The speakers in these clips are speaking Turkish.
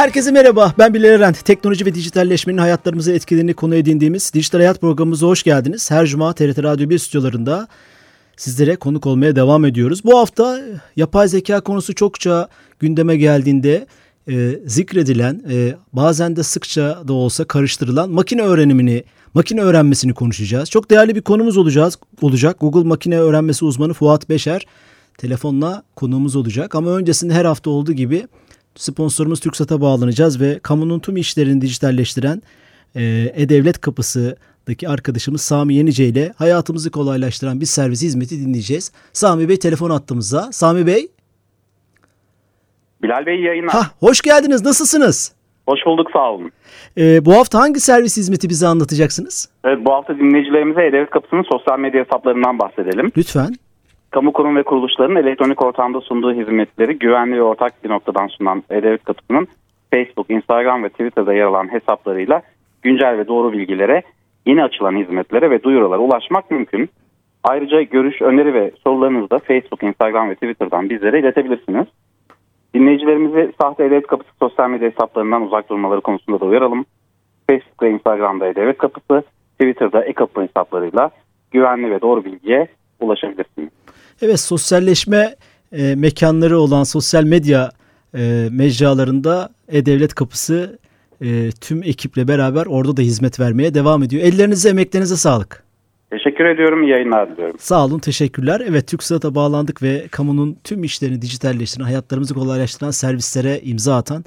Herkese merhaba, ben Bilal Eren. Teknoloji ve dijitalleşmenin hayatlarımıza etkilerini konu edindiğimiz Dijital Hayat programımıza hoş geldiniz. Her cuma TRT Radyo 1 stüdyolarında sizlere konuk olmaya devam ediyoruz. Bu hafta yapay zeka konusu çokça gündeme geldiğinde e, zikredilen, e, bazen de sıkça da olsa karıştırılan makine öğrenimini, makine öğrenmesini konuşacağız. Çok değerli bir konumuz olacağız, olacak. Google makine öğrenmesi uzmanı Fuat Beşer telefonla konuğumuz olacak. Ama öncesinde her hafta olduğu gibi sponsorumuz TürkSat'a bağlanacağız ve kamunun tüm işlerini dijitalleştiren e, E-Devlet Kapısı'daki arkadaşımız Sami Yenice ile hayatımızı kolaylaştıran bir servis hizmeti dinleyeceğiz. Sami Bey telefon attığımızda. Sami Bey. Bilal Bey yayınlar. Ha, hoş geldiniz. Nasılsınız? Hoş bulduk sağ olun. Ee, bu hafta hangi servis hizmeti bize anlatacaksınız? Evet bu hafta dinleyicilerimize E-Devlet Kapısı'nın sosyal medya hesaplarından bahsedelim. Lütfen. Kamu kurum ve kuruluşların elektronik ortamda sunduğu hizmetleri güvenli ve ortak bir noktadan sunan E-Devlet Kapısı'nın Facebook, Instagram ve Twitter'da yer alan hesaplarıyla güncel ve doğru bilgilere, yeni açılan hizmetlere ve duyurulara ulaşmak mümkün. Ayrıca görüş, öneri ve sorularınızı da Facebook, Instagram ve Twitter'dan bizlere iletebilirsiniz. Dinleyicilerimizi sahte E-Devlet Kapısı sosyal medya hesaplarından uzak durmaları konusunda da uyaralım. Facebook ve Instagram'da E-Devlet Kapısı, Twitter'da e-kapı hesaplarıyla güvenli ve doğru bilgiye ulaşabilirsiniz. Evet sosyalleşme e, mekanları olan sosyal medya e, mecralarında E-Devlet Kapısı e, tüm ekiple beraber orada da hizmet vermeye devam ediyor. Ellerinize emeklerinize sağlık. Teşekkür ediyorum. İyi yayınlar diliyorum. Sağ olun, teşekkürler. Evet, TürkSat'a bağlandık ve kamunun tüm işlerini dijitalleştiren, hayatlarımızı kolaylaştıran servislere imza atan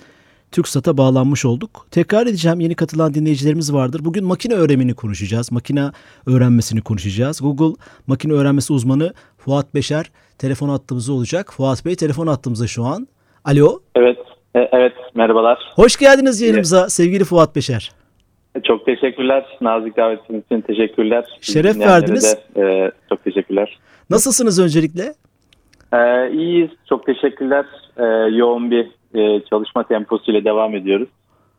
TürkSat'a bağlanmış olduk. Tekrar edeceğim, yeni katılan dinleyicilerimiz vardır. Bugün makine öğrenimini konuşacağız, makine öğrenmesini konuşacağız. Google makine öğrenmesi uzmanı Fuat Beşer telefon attığımızda olacak. Fuat Bey telefon attığımızda şu an. Alo. Evet, e, evet merhabalar. Hoş geldiniz yayınımıza evet. sevgili Fuat Beşer. Çok teşekkürler. Nazik davetiniz için teşekkürler. Şeref verdiniz. De, e, çok teşekkürler. Nasılsınız öncelikle? Ee, iyiyiz. Çok teşekkürler. Ee, yoğun bir e, çalışma temposuyla devam ediyoruz.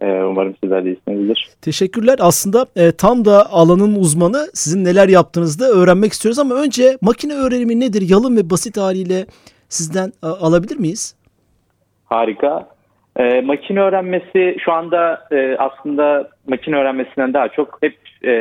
Ee, umarım sizler de iyisinizdir. Teşekkürler. Aslında e, tam da alanın uzmanı sizin neler yaptığınızı öğrenmek istiyoruz ama önce makine öğrenimi nedir? Yalın ve basit haliyle sizden a, alabilir miyiz? Harika. E, makine öğrenmesi şu anda e, aslında makine öğrenmesinden daha çok hep e,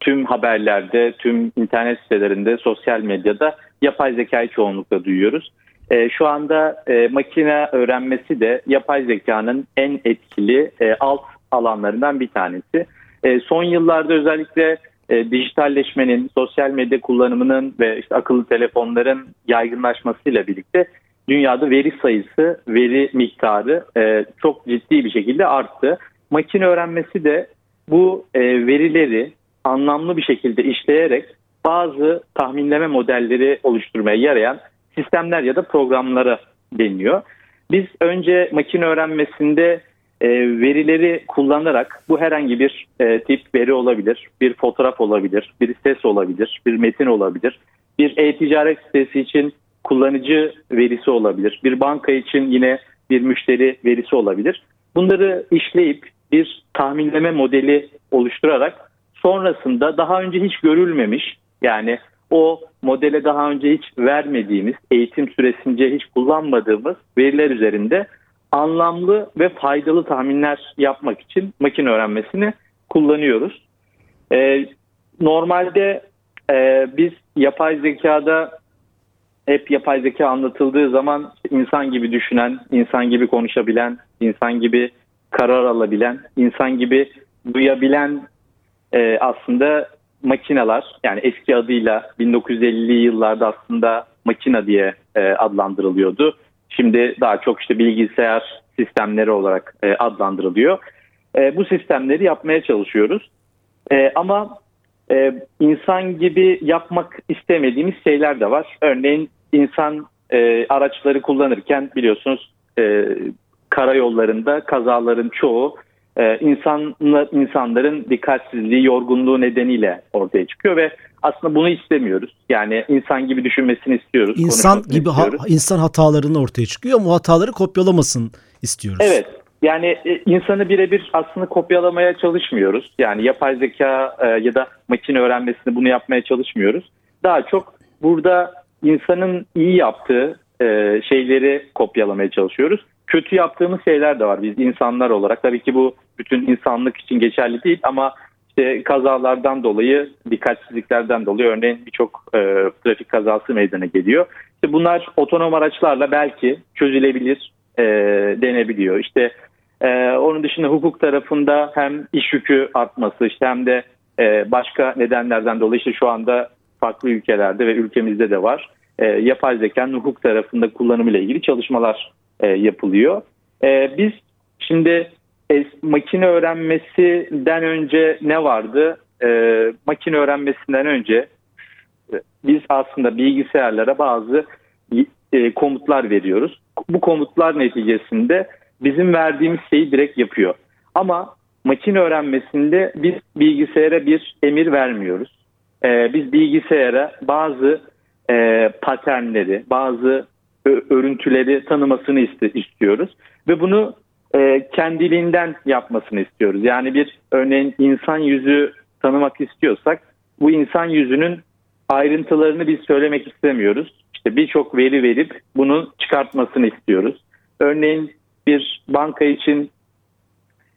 tüm haberlerde, tüm internet sitelerinde, sosyal medyada yapay zekayı çoğunlukla duyuyoruz. E, şu anda e, makine öğrenmesi de yapay zekanın en etkili e, alt alanlarından bir tanesi. E, son yıllarda özellikle e, dijitalleşmenin, sosyal medya kullanımının ve işte akıllı telefonların yaygınlaşmasıyla birlikte dünyada veri sayısı, veri miktarı e, çok ciddi bir şekilde arttı. Makine öğrenmesi de bu e, verileri anlamlı bir şekilde işleyerek bazı tahminleme modelleri oluşturmaya yarayan sistemler ya da programlara deniyor. Biz önce makine öğrenmesinde e, verileri kullanarak bu herhangi bir e, tip veri olabilir, bir fotoğraf olabilir, bir ses olabilir, bir metin olabilir, bir e-ticaret sitesi için kullanıcı verisi olabilir. Bir banka için yine bir müşteri verisi olabilir. Bunları işleyip bir tahminleme modeli oluşturarak sonrasında daha önce hiç görülmemiş yani o modele daha önce hiç vermediğimiz, eğitim süresince hiç kullanmadığımız veriler üzerinde anlamlı ve faydalı tahminler yapmak için makine öğrenmesini kullanıyoruz. Ee, normalde e, biz yapay zekada hep yapay zeka anlatıldığı zaman insan gibi düşünen, insan gibi konuşabilen, insan gibi karar alabilen, insan gibi duyabilen e, aslında makineler yani eski adıyla 1950'li yıllarda aslında makina diye e, adlandırılıyordu. Şimdi daha çok işte bilgisayar sistemleri olarak e, adlandırılıyor. E, bu sistemleri yapmaya çalışıyoruz. E, ama e, insan gibi yapmak istemediğimiz şeyler de var. Örneğin insan e, araçları kullanırken biliyorsunuz e, karayollarında kazaların çoğu e, insanlar, insanların dikkatsizliği, yorgunluğu nedeniyle ortaya çıkıyor ve aslında bunu istemiyoruz. Yani insan gibi düşünmesini istiyoruz. İnsan gibi istiyoruz. Ha, insan hatalarını ortaya çıkıyor ama hataları kopyalamasın istiyoruz. Evet. Yani e, insanı birebir aslında kopyalamaya çalışmıyoruz. Yani yapay zeka e, ya da makine öğrenmesini bunu yapmaya çalışmıyoruz. Daha çok burada insanın iyi yaptığı e, şeyleri kopyalamaya çalışıyoruz. Kötü yaptığımız şeyler de var biz insanlar olarak. Tabii ki bu bütün insanlık için geçerli değil ama işte kazalardan dolayı, dikkatsizliklerden dolayı örneğin birçok e, trafik kazası meydana geliyor. İşte bunlar otonom araçlarla belki çözülebilir e, denebiliyor. İşte e, onun dışında hukuk tarafında hem iş yükü artması işte hem de e, başka nedenlerden dolayı işte şu anda farklı ülkelerde ve ülkemizde de var. E, yapay zekanın hukuk tarafında kullanımıyla ilgili çalışmalar e, yapılıyor. E, biz şimdi e, makine öğrenmesinden önce ne vardı? E, makine öğrenmesinden önce biz aslında bilgisayarlara bazı e, komutlar veriyoruz. Bu komutlar neticesinde bizim verdiğimiz şeyi direkt yapıyor. Ama makine öğrenmesinde biz bilgisayara bir emir vermiyoruz. E, biz bilgisayara bazı e, paternleri, bazı örüntüleri tanımasını istiyoruz ve bunu e, kendiliğinden yapmasını istiyoruz. Yani bir örneğin insan yüzü tanımak istiyorsak bu insan yüzünün ayrıntılarını biz söylemek istemiyoruz. İşte birçok veri verip bunu çıkartmasını istiyoruz. Örneğin bir banka için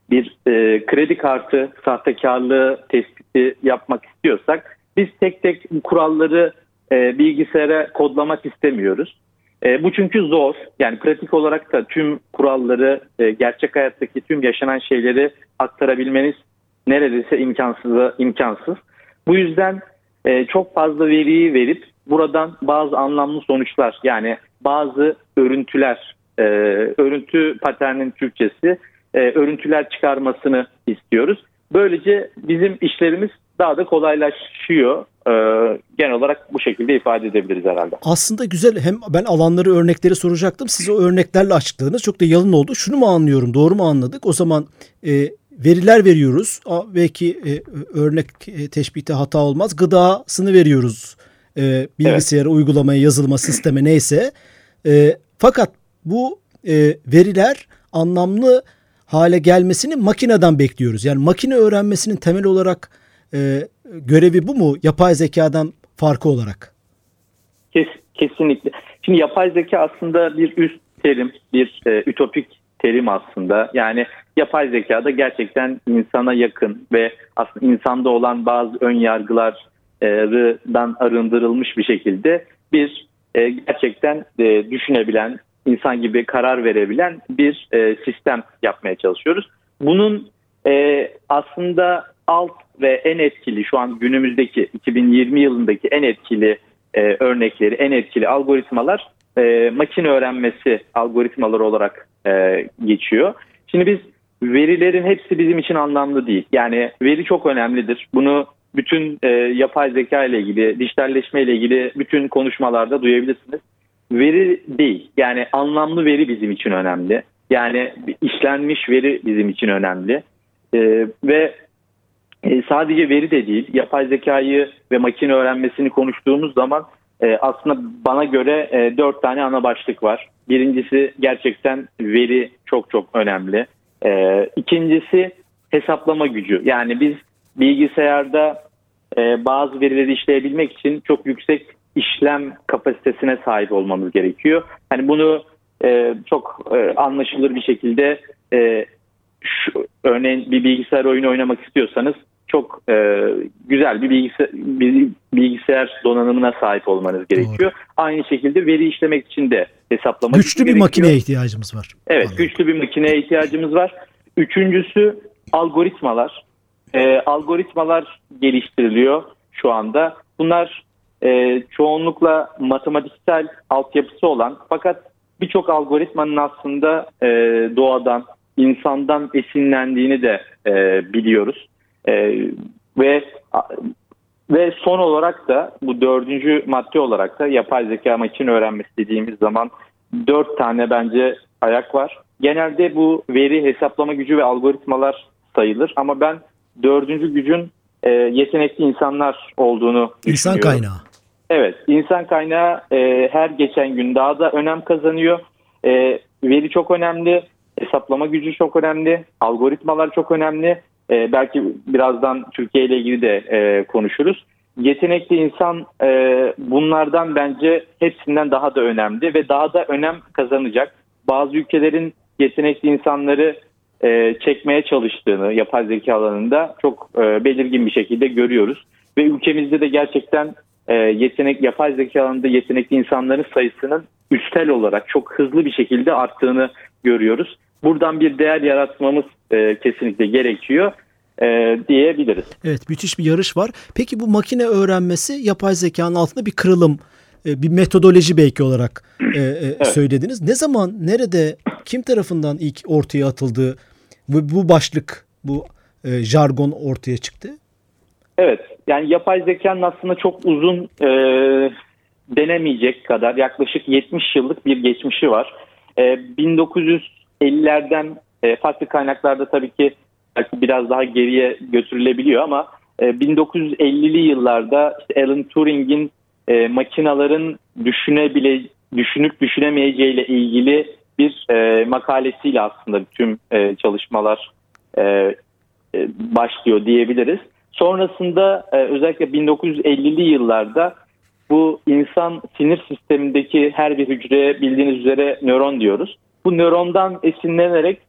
bir e, kredi kartı sahtekarlığı tespiti yapmak istiyorsak biz tek tek kuralları e, bilgisayara kodlamak istemiyoruz. E, bu çünkü zor. Yani pratik olarak da tüm kuralları, e, gerçek hayattaki tüm yaşanan şeyleri aktarabilmeniz neredeyse imkansız. imkansız. Bu yüzden e, çok fazla veriyi verip buradan bazı anlamlı sonuçlar yani bazı örüntüler, e, örüntü paternin Türkçesi e, örüntüler çıkarmasını istiyoruz. Böylece bizim işlerimiz daha da kolaylaşıyor. Ee, genel olarak bu şekilde ifade edebiliriz herhalde. Aslında güzel hem ben alanları örnekleri soracaktım. Siz o örneklerle açıkladınız. Çok da yalın oldu. Şunu mu anlıyorum? Doğru mu anladık? O zaman e, veriler veriyoruz. Belki e, örnek e, teşbihte hata olmaz. Gıdasını veriyoruz. E, bilgisayara, evet. uygulamaya, yazılıma, sisteme neyse. E, fakat bu e, veriler anlamlı hale gelmesini makineden bekliyoruz. Yani makine öğrenmesinin temel olarak e, görevi bu mu yapay zekadan farkı olarak? Kes, kesinlikle. Şimdi yapay zeka aslında bir üst terim, bir e, ütopik terim aslında. Yani yapay zekada gerçekten insana yakın ve aslında insanda olan bazı ön yargılardan arındırılmış bir şekilde bir e, gerçekten e, düşünebilen, insan gibi karar verebilen bir e, sistem yapmaya çalışıyoruz. Bunun e, aslında alt ve en etkili şu an günümüzdeki 2020 yılındaki en etkili e, örnekleri, en etkili algoritmalar e, makine öğrenmesi algoritmaları olarak e, geçiyor. Şimdi biz verilerin hepsi bizim için anlamlı değil. Yani veri çok önemlidir. Bunu bütün e, yapay zeka ile ilgili, dijitalleşme ile ilgili bütün konuşmalarda duyabilirsiniz. Veri değil. Yani anlamlı veri bizim için önemli. Yani işlenmiş veri bizim için önemli. E, ve e, sadece veri de değil, yapay zekayı ve makine öğrenmesini konuştuğumuz zaman e, aslında bana göre e, dört tane ana başlık var. Birincisi gerçekten veri çok çok önemli. E, ikincisi hesaplama gücü. Yani biz bilgisayarda bazı verileri işleyebilmek için çok yüksek işlem kapasitesine sahip olmamız gerekiyor. Hani bunu çok anlaşılır bir şekilde şu, örneğin bir bilgisayar oyunu oynamak istiyorsanız çok e, güzel bir bilgisayar, bir bilgisayar donanımına sahip olmanız gerekiyor. Doğru. Aynı şekilde veri işlemek için de hesaplama güçlü bir gerekiyor. makineye ihtiyacımız var. Evet, Anladım. güçlü bir makineye ihtiyacımız var. Üçüncüsü algoritmalar. E, algoritmalar geliştiriliyor şu anda. Bunlar e, çoğunlukla matematiksel altyapısı olan fakat birçok algoritmanın aslında e, doğadan, insandan esinlendiğini de e, biliyoruz. E, ve ve son olarak da bu dördüncü madde olarak da yapay zeka makine öğrenmesi dediğimiz zaman dört tane bence ayak var. Genelde bu veri hesaplama gücü ve algoritmalar sayılır ama ben dördüncü gücün e, yetenekli insanlar olduğunu İnsan düşünüyorum. kaynağı. Evet, insan kaynağı e, her geçen gün daha da önem kazanıyor. E, veri çok önemli, hesaplama gücü çok önemli, algoritmalar çok önemli e, belki birazdan Türkiye ile ilgili de e, konuşuruz. Yetenekli insan e, bunlardan bence hepsinden daha da önemli ve daha da önem kazanacak. Bazı ülkelerin yetenekli insanları e, çekmeye çalıştığını yapay zeka alanında çok e, belirgin bir şekilde görüyoruz. Ve ülkemizde de gerçekten e, yetenek yapay zeka alanında yetenekli insanların sayısının üstel olarak çok hızlı bir şekilde arttığını görüyoruz. Buradan bir değer yaratmamız e, kesinlikle gerekiyor e, diyebiliriz. Evet müthiş bir yarış var. Peki bu makine öğrenmesi yapay zekanın altında bir kırılım, e, bir metodoloji belki olarak e, e, evet. söylediniz. Ne zaman, nerede, kim tarafından ilk ortaya atıldı bu, bu başlık, bu e, jargon ortaya çıktı? Evet yani yapay zekanın aslında çok uzun e, denemeyecek kadar yaklaşık 70 yıllık bir geçmişi var. E, 1950'lerden e, farklı kaynaklarda tabii ki belki biraz daha geriye götürülebiliyor ama e, 1950'li yıllarda işte Alan Turing'in e, makinaların düşünebile düşünüp düşünemeyeceğiyle ilgili bir e, makalesiyle aslında tüm e, çalışmalar e, e, başlıyor diyebiliriz. Sonrasında e, özellikle 1950'li yıllarda bu insan sinir sistemindeki her bir hücreye bildiğiniz üzere nöron diyoruz. Bu nörondan esinlenerek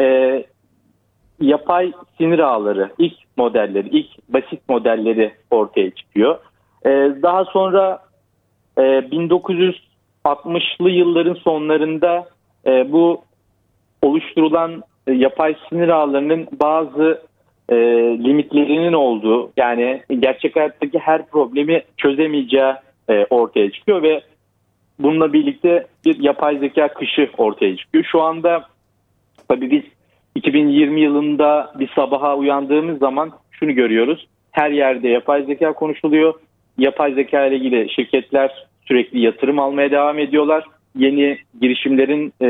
e, yapay sinir ağları, ilk modelleri, ilk basit modelleri ortaya çıkıyor. E, daha sonra e, 1960'lı yılların sonlarında e, bu oluşturulan e, yapay sinir ağlarının bazı e, limitlerinin olduğu yani gerçek hayattaki her problemi çözemeyeceği e, ortaya çıkıyor ve bununla birlikte bir yapay zeka kışı ortaya çıkıyor. Şu anda tabii biz 2020 yılında bir sabaha uyandığımız zaman şunu görüyoruz. Her yerde yapay zeka konuşuluyor. Yapay zeka ile ilgili şirketler sürekli yatırım almaya devam ediyorlar. Yeni girişimlerin e,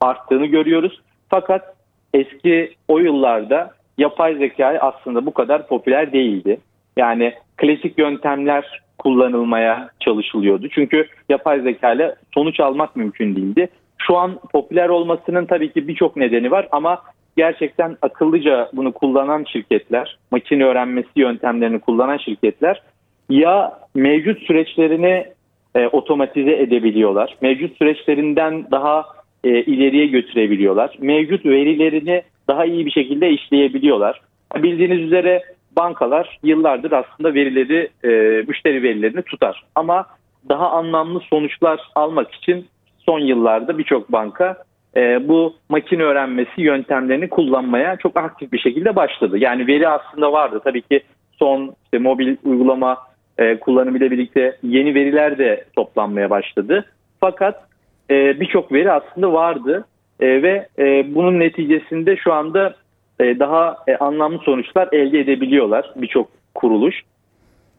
arttığını görüyoruz. Fakat eski o yıllarda yapay zeka aslında bu kadar popüler değildi. Yani klasik yöntemler kullanılmaya çalışılıyordu. Çünkü yapay zeka ile sonuç almak mümkün değildi. Şu an popüler olmasının tabii ki birçok nedeni var ama gerçekten akıllıca bunu kullanan şirketler, makine öğrenmesi yöntemlerini kullanan şirketler ya mevcut süreçlerini e, otomatize edebiliyorlar. Mevcut süreçlerinden daha e, ileriye götürebiliyorlar. Mevcut verilerini daha iyi bir şekilde işleyebiliyorlar. Bildiğiniz üzere bankalar yıllardır aslında verileri, e, müşteri verilerini tutar. Ama daha anlamlı sonuçlar almak için son yıllarda birçok banka e, bu makine öğrenmesi yöntemlerini kullanmaya çok aktif bir şekilde başladı. Yani veri aslında vardı. Tabii ki son işte mobil uygulama e, kullanımıyla birlikte yeni veriler de toplanmaya başladı. Fakat e, birçok veri aslında vardı e, ve e, bunun neticesinde şu anda e, daha e, anlamlı sonuçlar elde edebiliyorlar birçok kuruluş.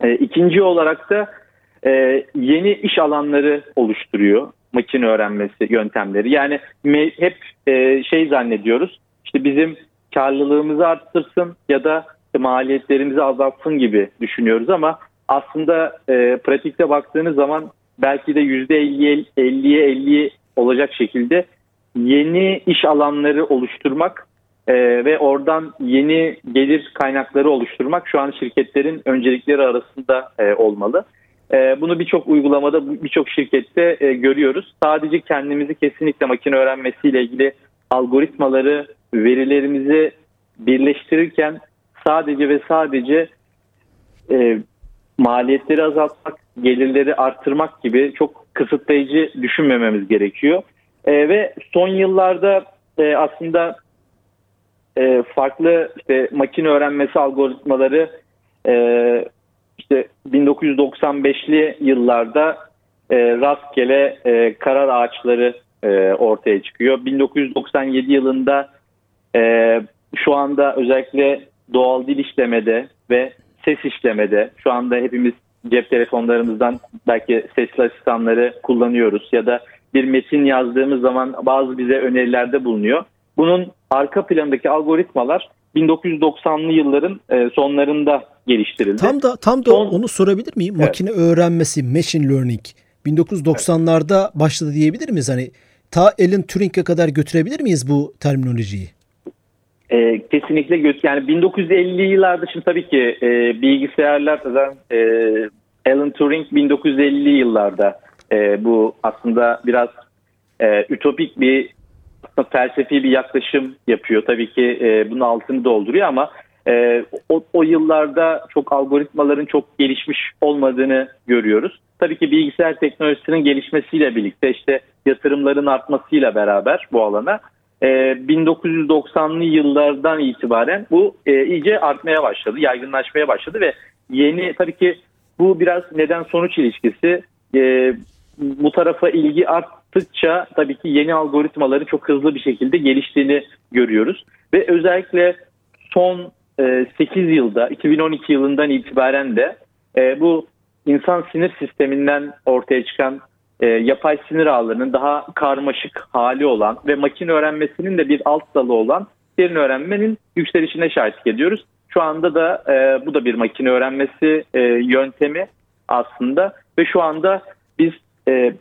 E, ikinci olarak da e, yeni iş alanları oluşturuyor makine öğrenmesi yöntemleri. Yani hep e, şey zannediyoruz işte bizim karlılığımızı arttırsın ya da maliyetlerimizi azaltsın gibi düşünüyoruz ama aslında e, pratikte baktığınız zaman belki de %50'ye 50'ye 50 olacak şekilde yeni iş alanları oluşturmak e, ve oradan yeni gelir kaynakları oluşturmak şu an şirketlerin öncelikleri arasında e, olmalı. E, bunu birçok uygulamada, birçok şirkette e, görüyoruz. Sadece kendimizi kesinlikle makine öğrenmesiyle ilgili algoritmaları, verilerimizi birleştirirken sadece ve sadece e, maliyetleri azaltmak, gelirleri arttırmak gibi çok kısıtlayıcı düşünmememiz gerekiyor. E, ve son yıllarda aslında farklı işte makine öğrenmesi algoritmaları işte 1995'li yıllarda e, rastgele e, karar ağaçları e, ortaya çıkıyor. 1997 yılında e, şu anda özellikle doğal dil işlemede ve ses işlemede şu anda hepimiz cep telefonlarımızdan belki sesli asistanları kullanıyoruz ya da bir metin yazdığımız zaman bazı bize önerilerde bulunuyor. Bunun arka plandaki algoritmalar 1990'lı yılların e, sonlarında geliştirildi. Tam da tam da Son, onu sorabilir miyim? Evet. Makine öğrenmesi, machine learning 1990'larda evet. başladı diyebilir miyiz? Hani ta Alan Turing'e kadar götürebilir miyiz bu terminolojiyi? E, kesinlikle göt yani 1950'li yıllarda şimdi tabii ki e, bilgisayarlar zaten e, Alan Turing 1950'li yıllarda e, bu aslında biraz e, ütopik bir aslında felsefi bir yaklaşım yapıyor. Tabii ki e, bunun altını dolduruyor ama e, o, o yıllarda çok algoritmaların çok gelişmiş olmadığını görüyoruz. Tabii ki bilgisayar teknolojisinin gelişmesiyle birlikte işte yatırımların artmasıyla beraber bu alana e, 1990'lı yıllardan itibaren bu e, iyice artmaya başladı, yaygınlaşmaya başladı ve yeni tabii ki bu biraz neden sonuç ilişkisi. E, bu tarafa ilgi arttıkça tabii ki yeni algoritmaların çok hızlı bir şekilde geliştiğini görüyoruz. Ve özellikle son 8 yılda 2012 yılından itibaren de e, bu insan sinir sisteminden ortaya çıkan e, yapay sinir ağlarının daha karmaşık hali olan ve makine öğrenmesinin de bir alt dalı olan derin öğrenmenin yükselişine şahitlik ediyoruz. Şu anda da e, bu da bir makine öğrenmesi e, yöntemi aslında ve şu anda biz e,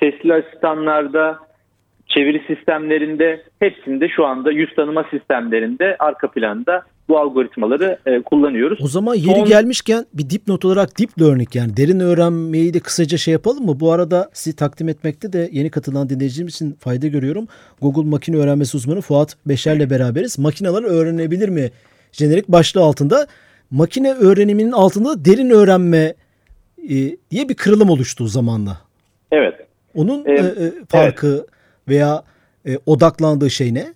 sesli asistanlarda, çeviri sistemlerinde hepsinde şu anda yüz tanıma sistemlerinde arka planda bu algoritmaları e, kullanıyoruz. O zaman yeri Son... gelmişken bir dipnot olarak deep learning yani derin öğrenmeyi de kısaca şey yapalım mı? Bu arada sizi takdim etmekte de yeni katılan dinleyicimiz için fayda görüyorum. Google makine öğrenmesi uzmanı Fuat Beşer'le beraberiz. Makineler öğrenebilir mi? Jenerik başlığı altında makine öğreniminin altında derin öğrenme e, diye bir kırılım oluştu zamanla. Evet. Onun ee, e, farkı evet. veya e, odaklandığı şey ne?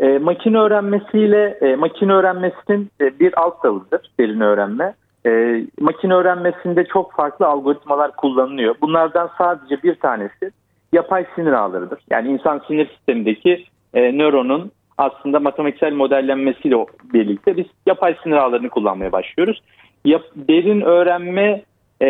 E, makine öğrenmesiyle e, makine öğrenmesinin e, bir alt dalıdır derin öğrenme. E, makine öğrenmesinde çok farklı algoritmalar kullanılıyor. Bunlardan sadece bir tanesi yapay sinir ağlarıdır. Yani insan sinir sistemindeki e, nöronun aslında matematiksel modellenmesiyle birlikte biz yapay sinir ağlarını kullanmaya başlıyoruz. Yap, derin öğrenme e,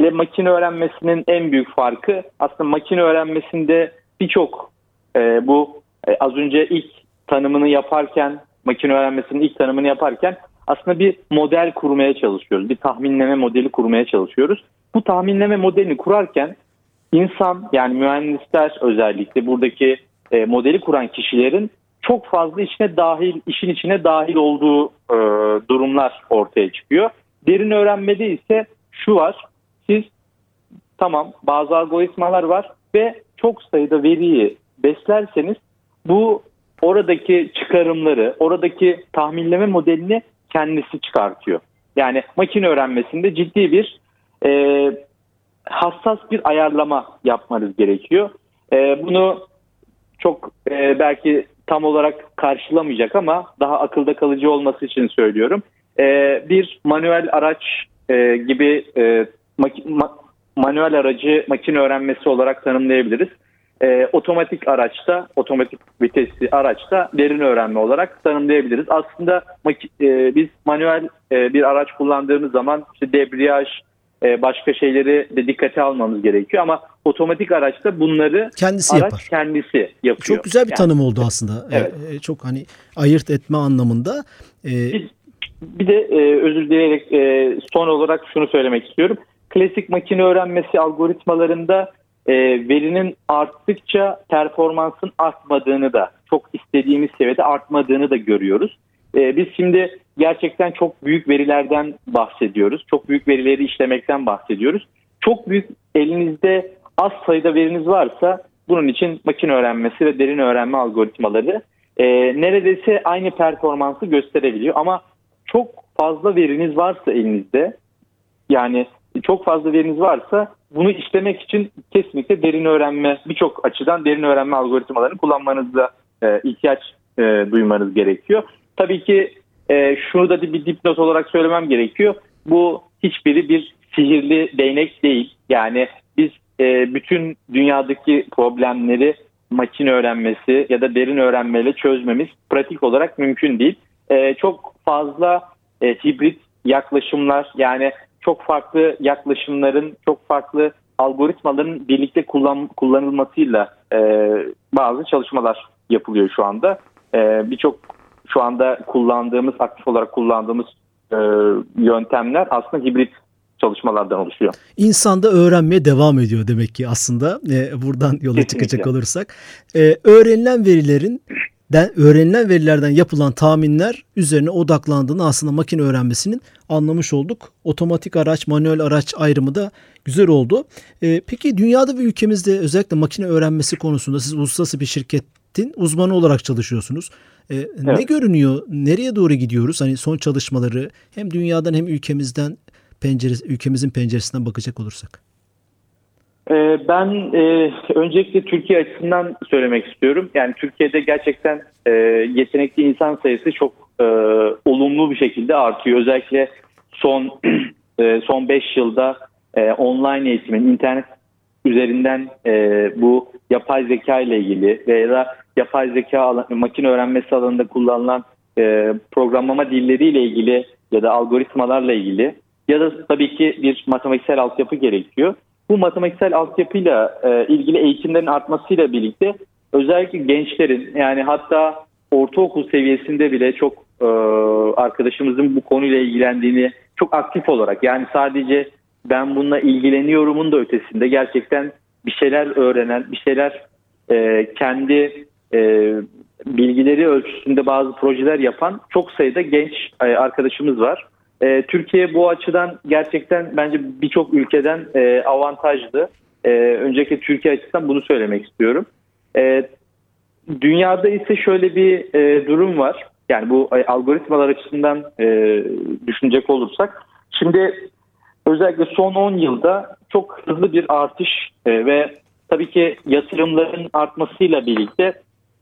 ile makine öğrenmesinin en büyük farkı aslında makine öğrenmesinde birçok e, bu e, az önce ilk tanımını yaparken makine öğrenmesinin ilk tanımını yaparken aslında bir model kurmaya çalışıyoruz. Bir tahminleme modeli kurmaya çalışıyoruz. Bu tahminleme modelini kurarken insan yani mühendisler özellikle buradaki e, modeli kuran kişilerin çok fazla içine dahil, işin içine dahil olduğu e, durumlar ortaya çıkıyor. Derin öğrenmede ise şu var. Siz tamam bazı algoritmalar var ve çok sayıda veriyi beslerseniz bu oradaki çıkarımları, oradaki tahminleme modelini kendisi çıkartıyor. Yani makine öğrenmesinde ciddi bir e, hassas bir ayarlama yapmanız gerekiyor. E, bunu çok e, belki tam olarak karşılamayacak ama daha akılda kalıcı olması için söylüyorum. E, bir manuel araç e, gibi e, ma- manuel aracı makine öğrenmesi olarak tanımlayabiliriz e, otomatik araçta, otomatik vitesli araçta derin öğrenme olarak tanımlayabiliriz. Aslında e, biz manuel e, bir araç kullandığımız zaman işte debriyaj, e, başka şeyleri de dikkate almamız gerekiyor ama otomatik araçta bunları kendisi araç yapar. kendisi yapıyor. Çok güzel bir yani. tanım oldu aslında. E, evet. E, çok hani ayırt etme anlamında. E, bir, bir de e, özür dileyerek e, son olarak şunu söylemek istiyorum. Klasik makine öğrenmesi algoritmalarında e, verinin arttıkça performansın artmadığını da çok istediğimiz seviyede artmadığını da görüyoruz. E, biz şimdi gerçekten çok büyük verilerden bahsediyoruz. Çok büyük verileri işlemekten bahsediyoruz. Çok büyük elinizde az sayıda veriniz varsa bunun için makine öğrenmesi ve derin öğrenme algoritmaları e, neredeyse aynı performansı gösterebiliyor. Ama çok fazla veriniz varsa elinizde yani çok fazla veriniz varsa bunu işlemek için kesinlikle derin öğrenme birçok açıdan derin öğrenme algoritmalarını kullanmanızda e, ihtiyaç e, duymanız gerekiyor. Tabii ki e, şunu da bir dipnot olarak söylemem gerekiyor. Bu hiçbiri bir sihirli değnek değil. Yani biz e, bütün dünyadaki problemleri makine öğrenmesi ya da derin öğrenmeyle çözmemiz pratik olarak mümkün değil. E, çok fazla e, hibrit yaklaşımlar yani çok farklı yaklaşımların, çok farklı algoritmaların birlikte kullan, kullanılmasıyla e, bazı çalışmalar yapılıyor şu anda. E, Birçok şu anda kullandığımız, aktif olarak kullandığımız e, yöntemler aslında hibrit çalışmalardan oluşuyor. İnsanda öğrenmeye devam ediyor demek ki aslında e, buradan yola Kesinlikle. çıkacak olursak. E, öğrenilen verilerin den öğrenilen verilerden yapılan tahminler üzerine odaklandığını aslında makine öğrenmesinin anlamış olduk. Otomatik araç, manuel araç ayrımı da güzel oldu. E, peki dünyada ve ülkemizde özellikle makine öğrenmesi konusunda siz uluslararası bir şirketin uzmanı olarak çalışıyorsunuz. E, evet. Ne görünüyor? Nereye doğru gidiyoruz? Hani son çalışmaları hem dünyadan hem ülkemizden penceresi, ülkemizin penceresinden bakacak olursak. Ee, ben e, öncelikle Türkiye açısından söylemek istiyorum. Yani Türkiye'de gerçekten e, yetenekli insan sayısı çok e, olumlu bir şekilde artıyor. Özellikle son e, son 5 yılda online eğitimin, internet üzerinden bu yapay zeka ile ilgili veya yapay zeka makine öğrenmesi alanında kullanılan e, programlama dilleriyle ilgili ya da algoritmalarla ilgili ya da tabii ki bir matematiksel altyapı gerekiyor. Bu matematiksel altyapıyla e, ilgili eğitimlerin artmasıyla birlikte özellikle gençlerin yani hatta ortaokul seviyesinde bile çok e, arkadaşımızın bu konuyla ilgilendiğini çok aktif olarak yani sadece ben bununla ilgileniyorumun da ötesinde gerçekten bir şeyler öğrenen, bir şeyler e, kendi e, bilgileri ölçüsünde bazı projeler yapan çok sayıda genç e, arkadaşımız var. E, Türkiye bu açıdan gerçekten bence birçok ülkeden e, avantajlı. E, öncelikle Türkiye açısından bunu söylemek istiyorum. E, dünyada ise şöyle bir e, durum var. Yani bu e, algoritmalar açısından e, düşünecek olursak. Şimdi özellikle son 10 yılda çok hızlı bir artış e, ve tabii ki yatırımların artmasıyla birlikte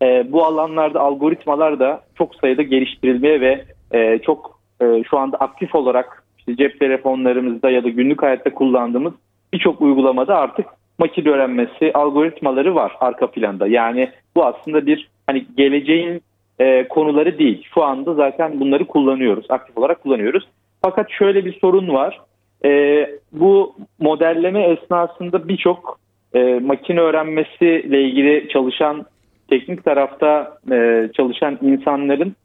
e, bu alanlarda algoritmalar da çok sayıda geliştirilmeye ve e, çok e, şu anda aktif olarak işte cep telefonlarımızda ya da günlük hayatta kullandığımız birçok uygulamada artık makine öğrenmesi algoritmaları var arka planda. Yani bu aslında bir hani geleceğin e, konuları değil. Şu anda zaten bunları kullanıyoruz, aktif olarak kullanıyoruz. Fakat şöyle bir sorun var. E, bu modelleme esnasında birçok e, makine öğrenmesiyle ilgili çalışan teknik tarafta e, çalışan insanların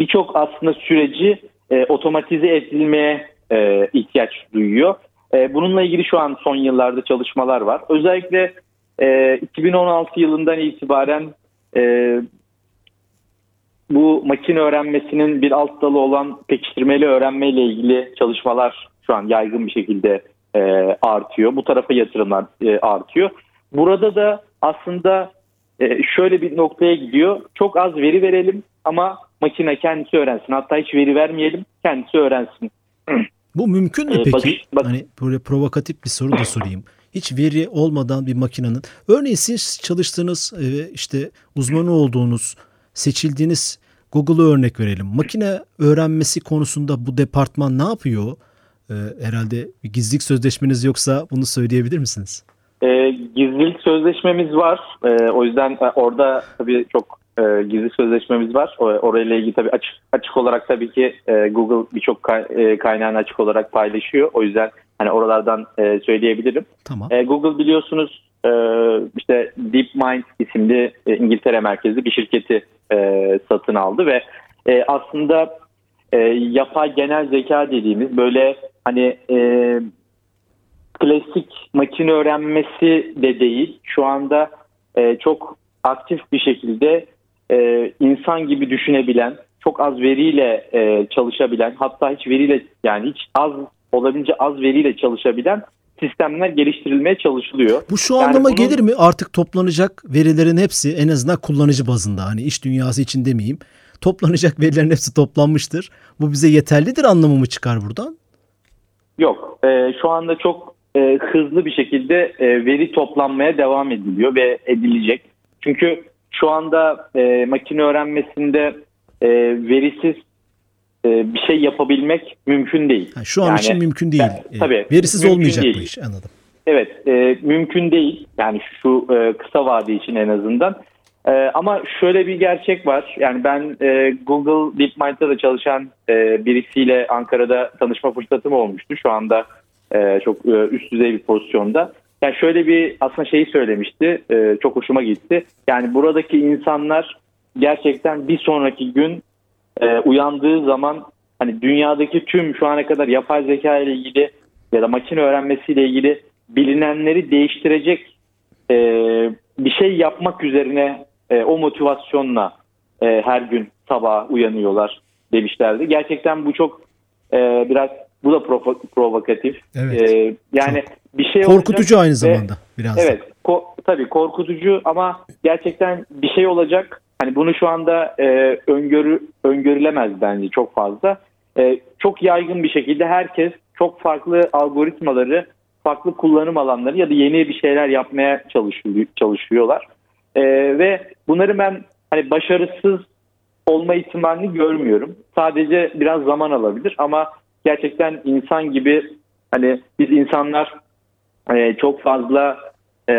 birçok aslında süreci e, otomatize edilmeye e, ihtiyaç duyuyor. E, bununla ilgili şu an son yıllarda çalışmalar var. Özellikle e, 2016 yılından itibaren e, bu makine öğrenmesinin bir alt dalı olan pekiştirmeli öğrenme ile ilgili çalışmalar şu an yaygın bir şekilde e, artıyor. Bu tarafa yatırımlar e, artıyor. Burada da aslında e, şöyle bir noktaya gidiyor. Çok az veri verelim ama makine kendisi öğrensin. Hatta hiç veri vermeyelim kendisi öğrensin. Bu mümkün mü ee, peki? Bakış, bak- hani böyle provokatif bir soru da sorayım. Hiç veri olmadan bir makinenin örneğin siz çalıştığınız e, işte uzmanı olduğunuz seçildiğiniz Google'ı örnek verelim. Makine öğrenmesi konusunda bu departman ne yapıyor? Ee, herhalde bir gizlilik sözleşmeniz yoksa bunu söyleyebilir misiniz? E, gizlilik sözleşmemiz var. E, o yüzden e, orada tabii çok e, gizli sözleşmemiz var. Orayla ilgili tabii açık, açık olarak tabii ki e, Google birçok kay, e, kaynağını açık olarak paylaşıyor. O yüzden hani oralardan e, söyleyebilirim. Tamam. E, Google biliyorsunuz e, işte DeepMind isimli e, İngiltere merkezli bir şirketi e, satın aldı ve e, aslında e, yapay genel zeka dediğimiz böyle hani e, klasik makine öğrenmesi de değil. Şu anda e, çok aktif bir şekilde e, insan gibi düşünebilen, çok az veriyle e, çalışabilen, hatta hiç veriyle yani hiç az olabildiğince az veriyle çalışabilen sistemler geliştirilmeye çalışılıyor. Bu şu yani anlama bunun... gelir mi? Artık toplanacak verilerin hepsi en azından kullanıcı bazında hani iş dünyası için demeyeyim. Toplanacak verilerin hepsi toplanmıştır. Bu bize yeterlidir anlamı mı çıkar buradan? Yok. E, şu anda çok e, hızlı bir şekilde e, veri toplanmaya devam ediliyor ve edilecek. Çünkü şu anda e, makine öğrenmesinde e, verisiz e, bir şey yapabilmek mümkün değil. Ha, şu an yani, için mümkün değil. Ben, tabii. Verisiz olmayacak değil. bu iş anladım. Evet e, mümkün değil yani şu e, kısa vade için en azından. E, ama şöyle bir gerçek var yani ben e, Google DeepMind'da da çalışan e, birisiyle Ankara'da tanışma fırsatım olmuştu. Şu anda e, çok e, üst düzey bir pozisyonda. Yani şöyle bir aslında şeyi söylemişti. E, çok hoşuma gitti. Yani buradaki insanlar gerçekten bir sonraki gün e, uyandığı zaman hani dünyadaki tüm şu ana kadar yapay zeka ile ilgili ya da makine öğrenmesiyle ilgili bilinenleri değiştirecek e, bir şey yapmak üzerine e, o motivasyonla e, her gün sabah uyanıyorlar demişlerdi. Gerçekten bu çok e, biraz bu da provo provokatif. Evet. E, yani çok bir şey korkutucu aynı zamanda ve, biraz. Evet. Ko tabii korkutucu ama gerçekten bir şey olacak. Hani bunu şu anda e, öngörü öngörülemez bence çok fazla. E, çok yaygın bir şekilde herkes çok farklı algoritmaları, farklı kullanım alanları ya da yeni bir şeyler yapmaya çalışıyor, çalışıyorlar. E, ve bunları ben hani başarısız olma ihtimalini görmüyorum. Sadece biraz zaman alabilir ama gerçekten insan gibi hani biz insanlar e, çok fazla e,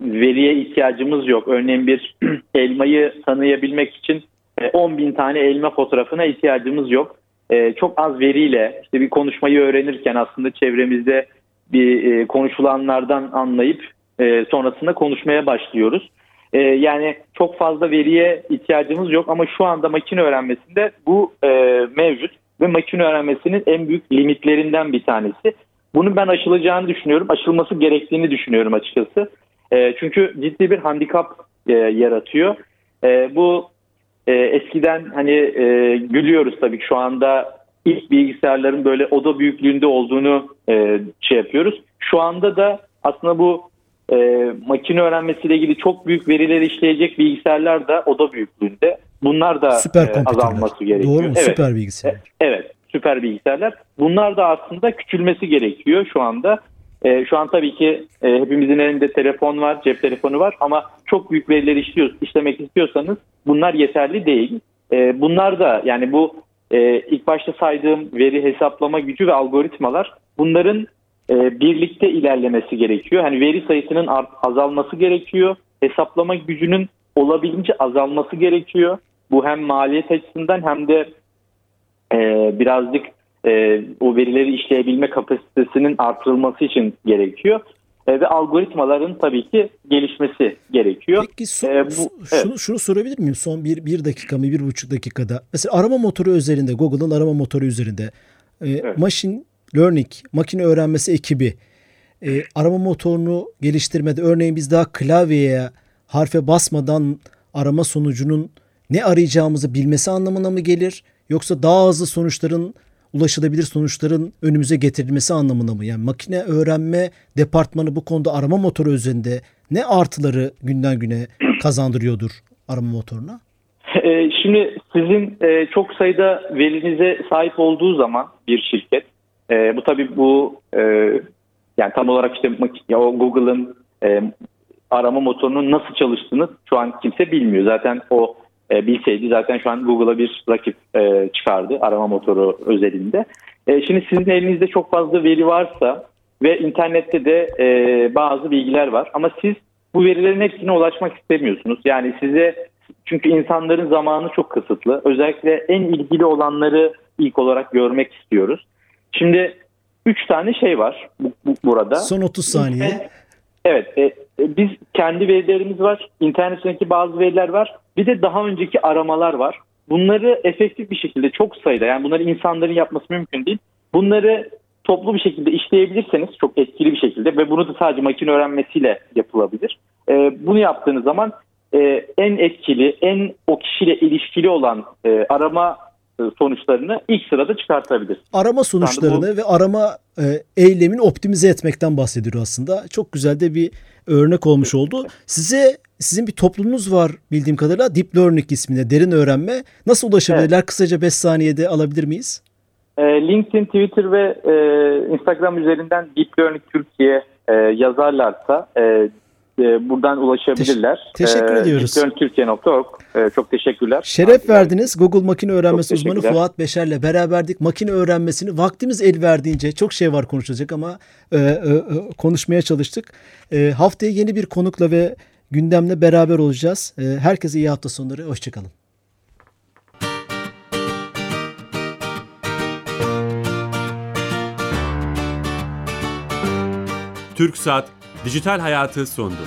veriye ihtiyacımız yok. Örneğin bir elmayı tanıyabilmek için e, 10 bin tane elma fotoğrafına ihtiyacımız yok. E, çok az veriyle işte bir konuşmayı öğrenirken aslında çevremizde bir e, konuşulanlardan anlayıp e, sonrasında konuşmaya başlıyoruz. E, yani çok fazla veriye ihtiyacımız yok ama şu anda makine öğrenmesinde bu e, mevcut ve makine öğrenmesinin en büyük limitlerinden bir tanesi. Bunun ben aşılacağını düşünüyorum. Aşılması gerektiğini düşünüyorum açıkçası. E, çünkü ciddi bir handikap e, yaratıyor. E, bu e, eskiden hani e, gülüyoruz tabii şu anda ilk bilgisayarların böyle oda büyüklüğünde olduğunu e, şey yapıyoruz. Şu anda da aslında bu e, makine öğrenmesiyle ilgili çok büyük verileri işleyecek bilgisayarlar da oda büyüklüğünde. Bunlar da e, azalması gerekiyor. Doğru mu? Evet. Süper bilgisayar. E, evet, süper bilgisayarlar. Bunlar da aslında küçülmesi gerekiyor şu anda. E, şu an tabii ki e, hepimizin elinde telefon var, cep telefonu var ama çok büyük verileri işliyor, işlemek istiyorsanız bunlar yeterli değil. E, bunlar da yani bu e, ilk başta saydığım veri hesaplama gücü ve algoritmalar bunların e, birlikte ilerlemesi gerekiyor. Hani veri sayısının azalması gerekiyor. Hesaplama gücünün olabildiğince azalması gerekiyor. Bu hem maliyet açısından hem de birazcık e, o verileri işleyebilme kapasitesinin artırılması için gerekiyor. E, ve algoritmaların tabii ki gelişmesi gerekiyor. Peki son, e, bu, şunu, evet. şunu sorabilir miyim? Son bir, bir dakika mı bir buçuk dakikada. Mesela arama motoru üzerinde Google'ın arama motoru üzerinde e, evet. machine learning makine öğrenmesi ekibi e, arama motorunu geliştirmede örneğin biz daha klavyeye harfe basmadan arama sonucunun ne arayacağımızı bilmesi anlamına mı gelir? Yoksa daha hızlı sonuçların ulaşılabilir sonuçların önümüze getirilmesi anlamına mı? Yani makine öğrenme departmanı bu konuda arama motoru üzerinde ne artıları günden güne kazandırıyordur arama motoruna? E, şimdi sizin e, çok sayıda verinize sahip olduğu zaman bir şirket, e, bu tabii bu yani tam olarak işte Google'ın arama motorunun nasıl çalıştığını şu an kimse bilmiyor. Zaten o e, bilseydi zaten şu an Google'a bir rakip e, çıkardı arama motoru özelinde. E, şimdi sizin elinizde çok fazla veri varsa ve internette de e, bazı bilgiler var ama siz bu verilerin hepsine ulaşmak istemiyorsunuz. Yani size çünkü insanların zamanı çok kısıtlı. Özellikle en ilgili olanları ilk olarak görmek istiyoruz. Şimdi üç tane şey var bu, bu, burada. Son 30 saniye. Evet, e, e, biz kendi verilerimiz var, internetteki bazı veriler var, bir de daha önceki aramalar var. Bunları efektif bir şekilde çok sayıda, yani bunları insanların yapması mümkün değil. Bunları toplu bir şekilde işleyebilirseniz çok etkili bir şekilde ve bunu da sadece makine öğrenmesiyle yapılabilir. E, bunu yaptığınız zaman e, en etkili, en o kişiyle ilişkili olan e, arama e, sonuçlarını ilk sırada çıkartabilir. Arama sonuçlarını bu... ve arama e, eylemini optimize etmekten bahsediyor aslında. Çok güzel de bir örnek olmuş oldu. Size sizin bir toplumunuz var bildiğim kadarıyla Deep Learning isminde derin öğrenme. Nasıl ulaşabilirler? Evet. Kısaca 5 saniyede alabilir miyiz? E, LinkedIn, Twitter ve e, Instagram üzerinden Deep Learning Türkiye e, yazarlarsa e, e, buradan ulaşabilirler. Teş teşekkür e, ediyoruz. Türkiye.org. E, çok teşekkürler. Şeref verdiniz. Google Makine Öğrenmesi uzmanı Fuat Beşer'le beraberdik. Makine öğrenmesini vaktimiz el verdiğince çok şey var konuşacak ama e, e, e, konuşmaya çalıştık. E, haftaya yeni bir konukla ve gündemle beraber olacağız. E, herkese iyi hafta sonları. Hoşçakalın. Türk Saat Dijital Hayatı sondu.